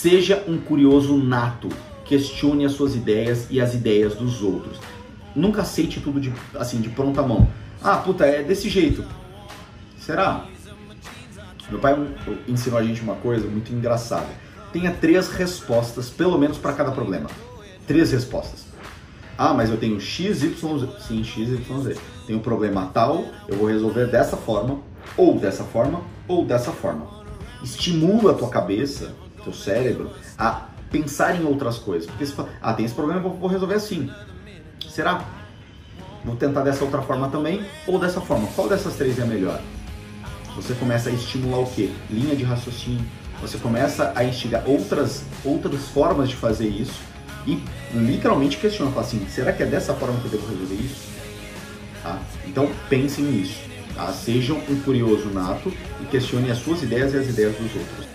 Seja um curioso nato. Questione as suas ideias e as ideias dos outros. Nunca aceite tudo de, assim, de pronta mão. Ah, puta, é desse jeito. Será? Meu pai ensinou a gente uma coisa muito engraçada. Tenha três respostas, pelo menos, para cada problema. Três respostas. Ah, mas eu tenho X, Y, Z. Sim, X, Y, Z. Tenho um problema tal, eu vou resolver dessa forma, ou dessa forma, ou dessa forma. Estimula a tua cabeça, teu cérebro, a pensar em outras coisas. Porque você fala, ah, tem esse problema, eu vou resolver assim. Será? Vou tentar dessa outra forma também, ou dessa forma. Qual dessas três é melhor? Você começa a estimular o quê? Linha de raciocínio. Você começa a instigar outras, outras formas de fazer isso e literalmente questiona, fala assim, será que é dessa forma que eu devo resolver isso? Tá? Então pensem nisso. Tá? Sejam um curioso nato e questione as suas ideias e as ideias dos outros.